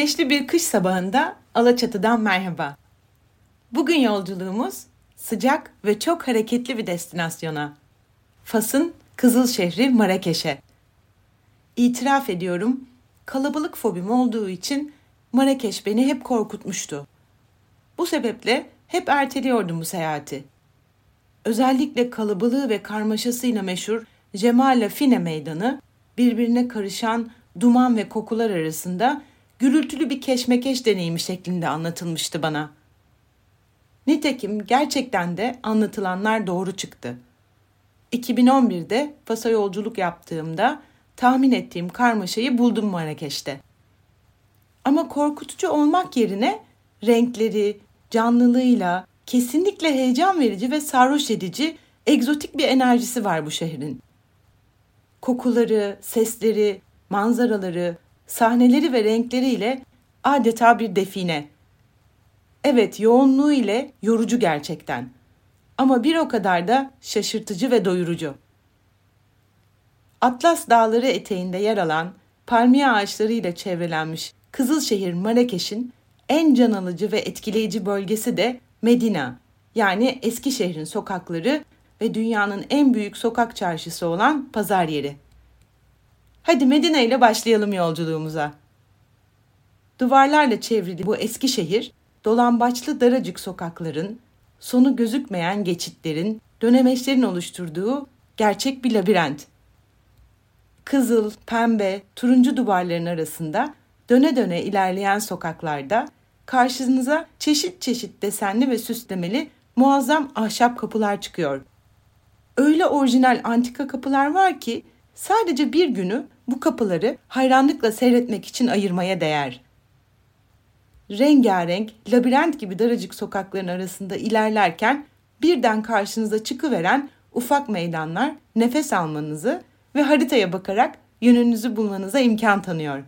Güneşli bir kış sabahında Alaçatı'dan merhaba. Bugün yolculuğumuz sıcak ve çok hareketli bir destinasyona. Fas'ın Kızıl şehri Marrakeş'e. İtiraf ediyorum, kalabalık fobim olduğu için Marrakeş beni hep korkutmuştu. Bu sebeple hep erteliyordum bu seyahati. Özellikle kalabalığı ve karmaşasıyla meşhur Cemal Fine Meydanı birbirine karışan duman ve kokular arasında gürültülü bir keşmekeş deneyimi şeklinde anlatılmıştı bana. Nitekim gerçekten de anlatılanlar doğru çıktı. 2011'de Fas'a yolculuk yaptığımda tahmin ettiğim karmaşayı buldum Marrakeş'te. Ama korkutucu olmak yerine renkleri, canlılığıyla kesinlikle heyecan verici ve sarhoş edici egzotik bir enerjisi var bu şehrin. Kokuları, sesleri, manzaraları, sahneleri ve renkleriyle adeta bir define. Evet, yoğunluğu ile yorucu gerçekten. Ama bir o kadar da şaşırtıcı ve doyurucu. Atlas Dağları eteğinde yer alan palmiye ağaçlarıyla çevrelenmiş Kızılşehir Marrakeş'in en can alıcı ve etkileyici bölgesi de Medina yani Eskişehir'in sokakları ve dünyanın en büyük sokak çarşısı olan pazar yeri. Hadi Medine ile başlayalım yolculuğumuza. Duvarlarla çevrili bu eski şehir, dolambaçlı daracık sokakların, sonu gözükmeyen geçitlerin, dönemeçlerin oluşturduğu gerçek bir labirent. Kızıl, pembe, turuncu duvarların arasında döne döne ilerleyen sokaklarda karşınıza çeşit çeşit desenli ve süslemeli muazzam ahşap kapılar çıkıyor. Öyle orijinal antika kapılar var ki sadece bir günü bu kapıları hayranlıkla seyretmek için ayırmaya değer. Rengarenk, labirent gibi daracık sokakların arasında ilerlerken birden karşınıza çıkıveren ufak meydanlar nefes almanızı ve haritaya bakarak yönünüzü bulmanıza imkan tanıyor.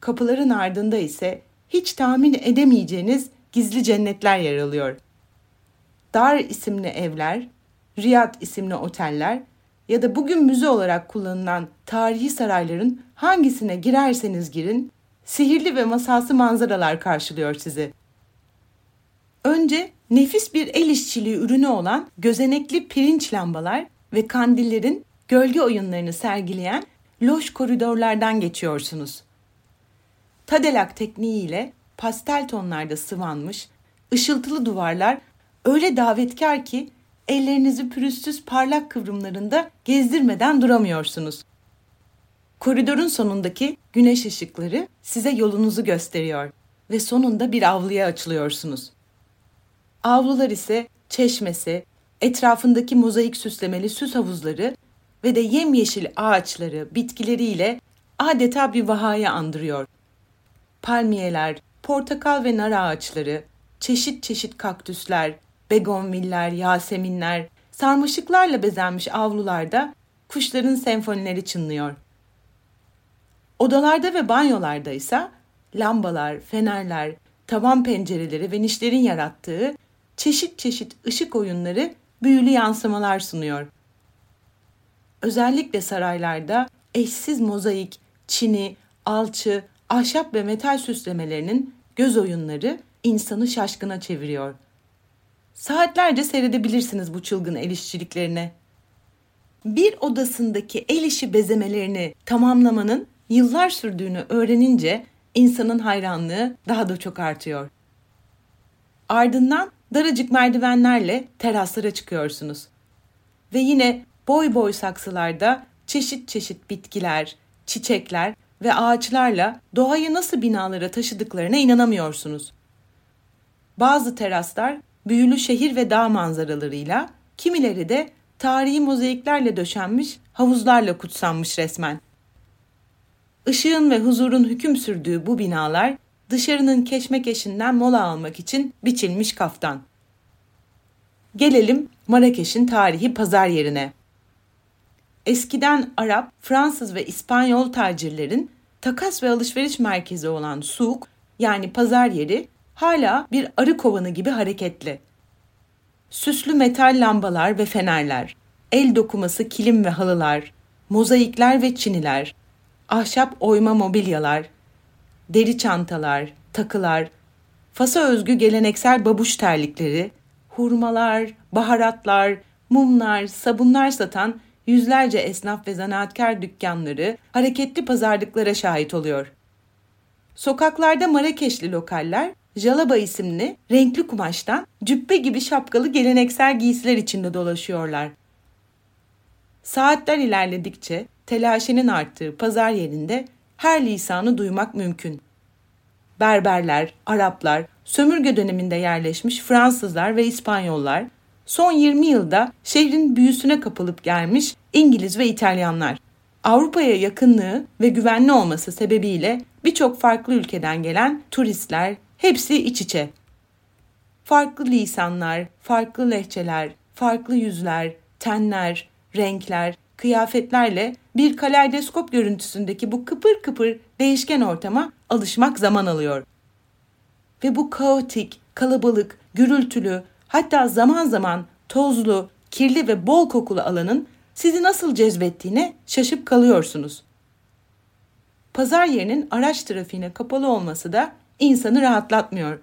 Kapıların ardında ise hiç tahmin edemeyeceğiniz gizli cennetler yer alıyor. Dar isimli evler, Riyad isimli oteller ya da bugün müze olarak kullanılan tarihi sarayların hangisine girerseniz girin, sihirli ve masalsı manzaralar karşılıyor sizi. Önce nefis bir el işçiliği ürünü olan gözenekli pirinç lambalar ve kandillerin gölge oyunlarını sergileyen loş koridorlardan geçiyorsunuz. Tadelak tekniğiyle pastel tonlarda sıvanmış, ışıltılı duvarlar öyle davetkar ki ellerinizi pürüzsüz parlak kıvrımlarında gezdirmeden duramıyorsunuz. Koridorun sonundaki güneş ışıkları size yolunuzu gösteriyor ve sonunda bir avluya açılıyorsunuz. Avlular ise çeşmesi, etrafındaki mozaik süslemeli süs havuzları ve de yemyeşil ağaçları, bitkileriyle adeta bir vahaya andırıyor. Palmiyeler, portakal ve nar ağaçları, çeşit çeşit kaktüsler, begonviller, yaseminler, sarmaşıklarla bezenmiş avlularda kuşların senfonileri çınlıyor. Odalarda ve banyolarda ise lambalar, fenerler, tavan pencereleri ve nişlerin yarattığı çeşit çeşit ışık oyunları büyülü yansımalar sunuyor. Özellikle saraylarda eşsiz mozaik, çini, alçı, ahşap ve metal süslemelerinin göz oyunları insanı şaşkına çeviriyor. Saatlerce seyredebilirsiniz bu çılgın el işçiliklerine. Bir odasındaki el işi bezemelerini tamamlamanın yıllar sürdüğünü öğrenince insanın hayranlığı daha da çok artıyor. Ardından daracık merdivenlerle teraslara çıkıyorsunuz. Ve yine boy boy saksılarda çeşit çeşit bitkiler, çiçekler ve ağaçlarla doğayı nasıl binalara taşıdıklarına inanamıyorsunuz. Bazı teraslar büyülü şehir ve dağ manzaralarıyla, kimileri de tarihi mozaiklerle döşenmiş havuzlarla kutsanmış resmen. Işığın ve huzurun hüküm sürdüğü bu binalar dışarının keşmekeşinden mola almak için biçilmiş kaftan. Gelelim Marrakeş'in tarihi pazar yerine. Eskiden Arap, Fransız ve İspanyol tacirlerin takas ve alışveriş merkezi olan souk yani pazar yeri hala bir arı kovanı gibi hareketli. Süslü metal lambalar ve fenerler, el dokuması kilim ve halılar, mozaikler ve çiniler, ahşap oyma mobilyalar, deri çantalar, takılar, Fas'a özgü geleneksel babuş terlikleri, hurmalar, baharatlar, mumlar, sabunlar satan yüzlerce esnaf ve zanaatkar dükkanları, hareketli pazarlıklara şahit oluyor. Sokaklarda Marrakeşli lokaller, jalaba isimli renkli kumaştan cübbe gibi şapkalı geleneksel giysiler içinde dolaşıyorlar. Saatler ilerledikçe telaşenin arttığı pazar yerinde her lisanı duymak mümkün. Berberler, Araplar, sömürge döneminde yerleşmiş Fransızlar ve İspanyollar, son 20 yılda şehrin büyüsüne kapılıp gelmiş İngiliz ve İtalyanlar. Avrupa'ya yakınlığı ve güvenli olması sebebiyle birçok farklı ülkeden gelen turistler hepsi iç içe. Farklı lisanlar, farklı lehçeler, farklı yüzler, tenler, renkler, kıyafetlerle bir kaleidoskop görüntüsündeki bu kıpır kıpır değişken ortama alışmak zaman alıyor. Ve bu kaotik, kalabalık, gürültülü, hatta zaman zaman tozlu, kirli ve bol kokulu alanın sizi nasıl cezbettiğine şaşıp kalıyorsunuz. Pazar yerinin araç trafiğine kapalı olması da insanı rahatlatmıyor.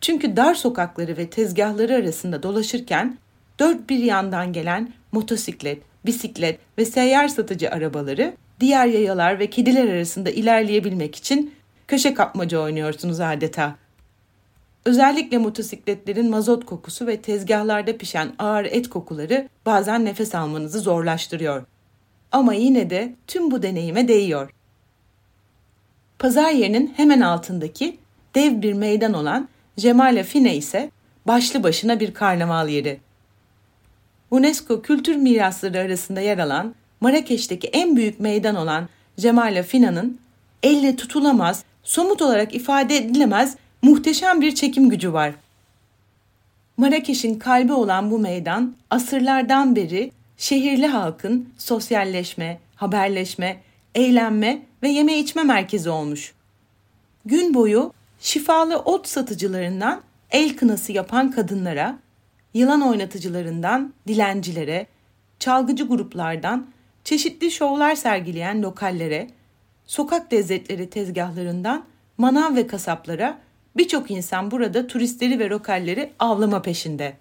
Çünkü dar sokakları ve tezgahları arasında dolaşırken dört bir yandan gelen motosiklet, bisiklet ve seyyar satıcı arabaları diğer yayalar ve kediler arasında ilerleyebilmek için köşe kapmaca oynuyorsunuz adeta. Özellikle motosikletlerin mazot kokusu ve tezgahlarda pişen ağır et kokuları bazen nefes almanızı zorlaştırıyor. Ama yine de tüm bu deneyime değiyor. Pazar yerinin hemen altındaki dev bir meydan olan Cemale Fine ise başlı başına bir karnaval yeri. UNESCO Kültür Mirasları arasında yer alan Marrakeş'teki en büyük meydan olan Cemale Fina'nın elle tutulamaz, somut olarak ifade edilemez muhteşem bir çekim gücü var. Marrakeş'in kalbi olan bu meydan asırlardan beri şehirli halkın sosyalleşme, haberleşme, eğlenme ve yeme içme merkezi olmuş. Gün boyu şifalı ot satıcılarından el kınası yapan kadınlara, yılan oynatıcılarından dilencilere, çalgıcı gruplardan çeşitli şovlar sergileyen lokallere, sokak lezzetleri tezgahlarından manav ve kasaplara birçok insan burada turistleri ve lokalleri avlama peşinde.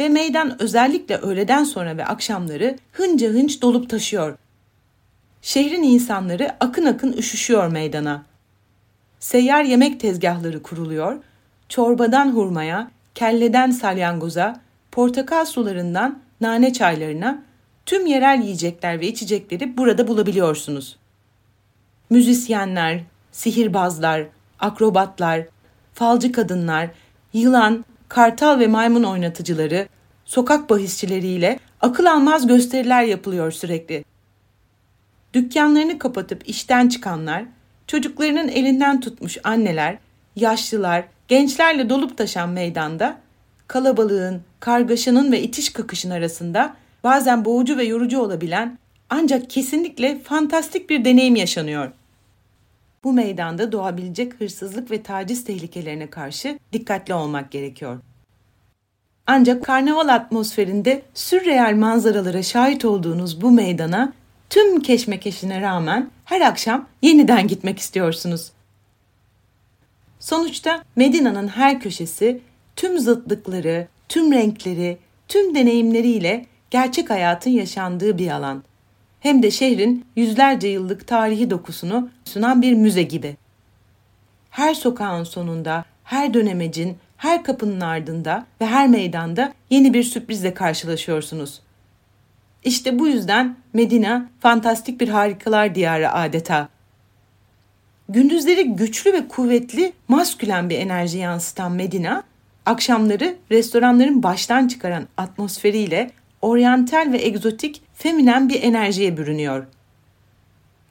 Ve meydan özellikle öğleden sonra ve akşamları hınca hınç dolup taşıyor. Şehrin insanları akın akın üşüşüyor meydana. Seyyar yemek tezgahları kuruluyor, çorbadan hurmaya, kelleden salyangoza, portakal sularından nane çaylarına tüm yerel yiyecekler ve içecekleri burada bulabiliyorsunuz. Müzisyenler, sihirbazlar, akrobatlar, falcı kadınlar, yılan, kartal ve maymun oynatıcıları, sokak bahisçileriyle akıl almaz gösteriler yapılıyor sürekli. Dükkanlarını kapatıp işten çıkanlar, çocuklarının elinden tutmuş anneler, yaşlılar, gençlerle dolup taşan meydanda kalabalığın, kargaşanın ve itiş kakışın arasında bazen boğucu ve yorucu olabilen ancak kesinlikle fantastik bir deneyim yaşanıyor. Bu meydanda doğabilecek hırsızlık ve taciz tehlikelerine karşı dikkatli olmak gerekiyor. Ancak karnaval atmosferinde sürreel manzaralara şahit olduğunuz bu meydana tüm keşmekeşine rağmen her akşam yeniden gitmek istiyorsunuz. Sonuçta Medina'nın her köşesi tüm zıtlıkları, tüm renkleri, tüm deneyimleriyle gerçek hayatın yaşandığı bir alan. Hem de şehrin yüzlerce yıllık tarihi dokusunu sunan bir müze gibi. Her sokağın sonunda, her dönemecin, her kapının ardında ve her meydanda yeni bir sürprizle karşılaşıyorsunuz. İşte bu yüzden Medina fantastik bir harikalar diyarı adeta. Gündüzleri güçlü ve kuvvetli, maskülen bir enerji yansıtan Medina, akşamları restoranların baştan çıkaran atmosferiyle oryantal ve egzotik, feminen bir enerjiye bürünüyor.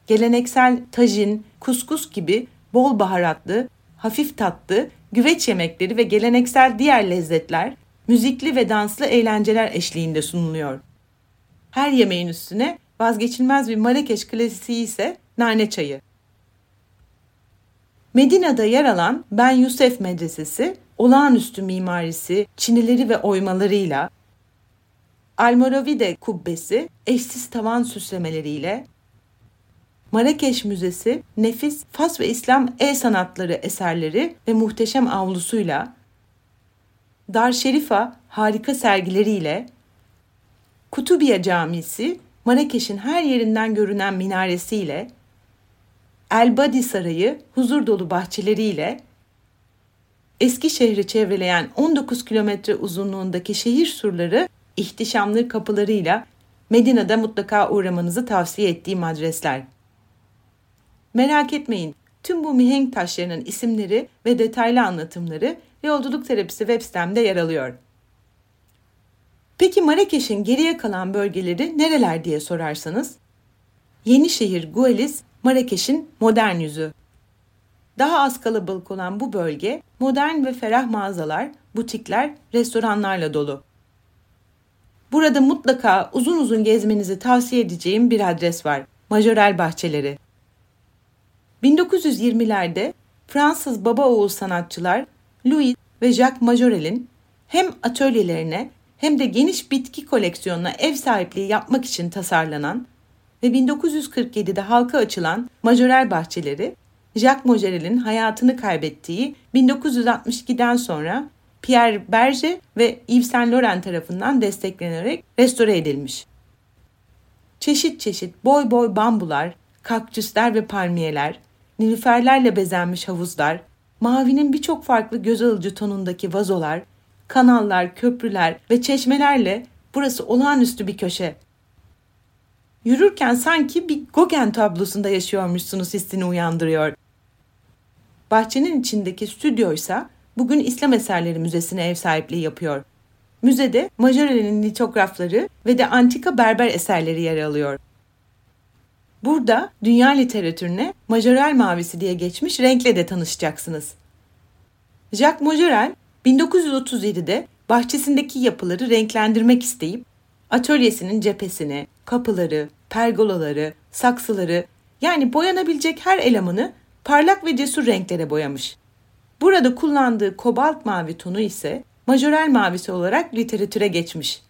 Geleneksel tajin, kuskus gibi bol baharatlı, hafif tatlı, güveç yemekleri ve geleneksel diğer lezzetler müzikli ve danslı eğlenceler eşliğinde sunuluyor. Her yemeğin üstüne vazgeçilmez bir Marrakeş klasiği ise nane çayı. Medine'de yer alan Ben Yusuf Medresesi, olağanüstü mimarisi, çinileri ve oymalarıyla, Almoravide kubbesi, eşsiz tavan süslemeleriyle, Marrakeş Müzesi, nefis Fas ve İslam el sanatları eserleri ve muhteşem avlusuyla, Dar Şerifa harika sergileriyle, Kutubiye Camisi, Marrakeş'in her yerinden görünen minaresiyle, Elbadi Sarayı huzur dolu bahçeleriyle, eski şehri çevreleyen 19 kilometre uzunluğundaki şehir surları ihtişamlı kapılarıyla Medine'de mutlaka uğramanızı tavsiye ettiğim adresler. Merak etmeyin, tüm bu mihenk taşlarının isimleri ve detaylı anlatımları Yolculuk Terapisi web sitemde yer alıyor. Peki Marrakeş'in geriye kalan bölgeleri nereler diye sorarsanız, Yenişehir Guelis, Marrakeş'in modern yüzü. Daha az kalabalık olan bu bölge modern ve ferah mağazalar, butikler, restoranlarla dolu. Burada mutlaka uzun uzun gezmenizi tavsiye edeceğim bir adres var. Majorel Bahçeleri. 1920'lerde Fransız baba oğul sanatçılar Louis ve Jacques Majorel'in hem atölyelerine hem de geniş bitki koleksiyonuna ev sahipliği yapmak için tasarlanan ve 1947'de halka açılan Majorel bahçeleri, Jacques Majorel'in hayatını kaybettiği 1962'den sonra Pierre Berger ve Yves Saint Laurent tarafından desteklenerek restore edilmiş. Çeşit çeşit boy boy bambular, kaktüsler ve palmiyeler, nilüferlerle bezenmiş havuzlar, mavinin birçok farklı göz alıcı tonundaki vazolar, kanallar, köprüler ve çeşmelerle burası olağanüstü bir köşe. Yürürken sanki bir Gauguin tablosunda yaşıyormuşsunuz hissini uyandırıyor. Bahçenin içindeki stüdyo ise bugün İslam Eserleri Müzesi'ne ev sahipliği yapıyor. Müzede Majorel'in litografları ve de antika berber eserleri yer alıyor. Burada dünya literatürüne Majorel mavisi diye geçmiş renkle de tanışacaksınız. Jacques Majorel 1937'de bahçesindeki yapıları renklendirmek isteyip atölyesinin cephesini, kapıları, pergolaları, saksıları yani boyanabilecek her elemanı parlak ve cesur renklere boyamış. Burada kullandığı kobalt mavi tonu ise majorel mavisi olarak literatüre geçmiş.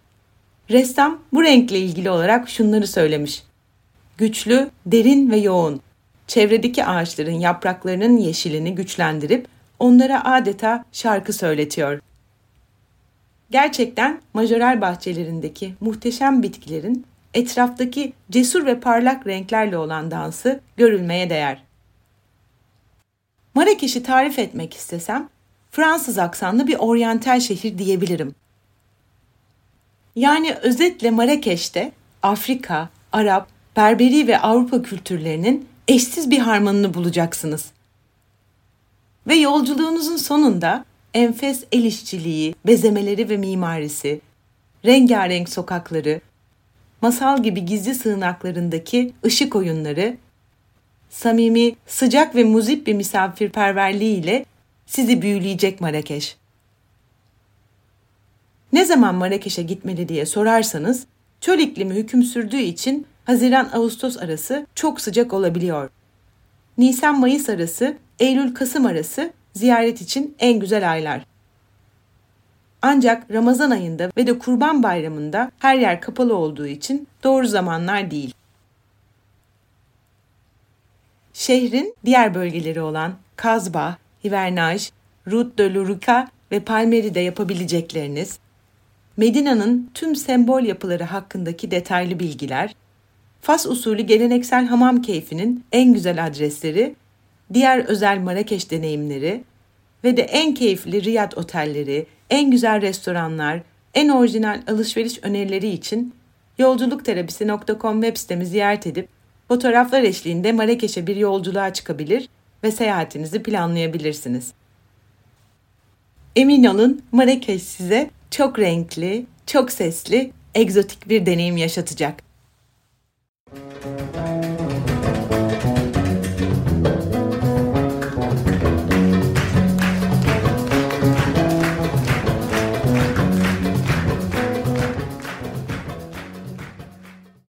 Ressam bu renkle ilgili olarak şunları söylemiş. Güçlü, derin ve yoğun. Çevredeki ağaçların yapraklarının yeşilini güçlendirip onlara adeta şarkı söyletiyor. Gerçekten majorel bahçelerindeki muhteşem bitkilerin etraftaki cesur ve parlak renklerle olan dansı görülmeye değer. Marrakeş'i tarif etmek istesem Fransız aksanlı bir oryantal şehir diyebilirim. Yani özetle Marrakeş'te Afrika, Arap, Berberi ve Avrupa kültürlerinin eşsiz bir harmanını bulacaksınız. Ve yolculuğunuzun sonunda enfes el işçiliği, bezemeleri ve mimarisi, rengarenk sokakları, masal gibi gizli sığınaklarındaki ışık oyunları, samimi, sıcak ve muzip bir misafirperverliğiyle sizi büyüleyecek Marrakeş. Ne zaman Marrakeş'e gitmeli diye sorarsanız, çöl iklimi hüküm sürdüğü için Haziran-Ağustos arası çok sıcak olabiliyor. Nisan-Mayıs arası, Eylül-Kasım arası ziyaret için en güzel aylar. Ancak Ramazan ayında ve de Kurban Bayramı'nda her yer kapalı olduğu için doğru zamanlar değil. Şehrin diğer bölgeleri olan Kazba, Hivernaj, Route de Luruka ve Palmeri'de yapabilecekleriniz, Medina'nın tüm sembol yapıları hakkındaki detaylı bilgiler, Fas usulü geleneksel hamam keyfinin en güzel adresleri, diğer özel Marrakeş deneyimleri ve de en keyifli Riyad otelleri, en güzel restoranlar, en orijinal alışveriş önerileri için yolculukterapisi.com web sitemi ziyaret edip fotoğraflar eşliğinde Marrakeş'e bir yolculuğa çıkabilir ve seyahatinizi planlayabilirsiniz. Emin olun Marrakeş size çok renkli, çok sesli, egzotik bir deneyim yaşatacak.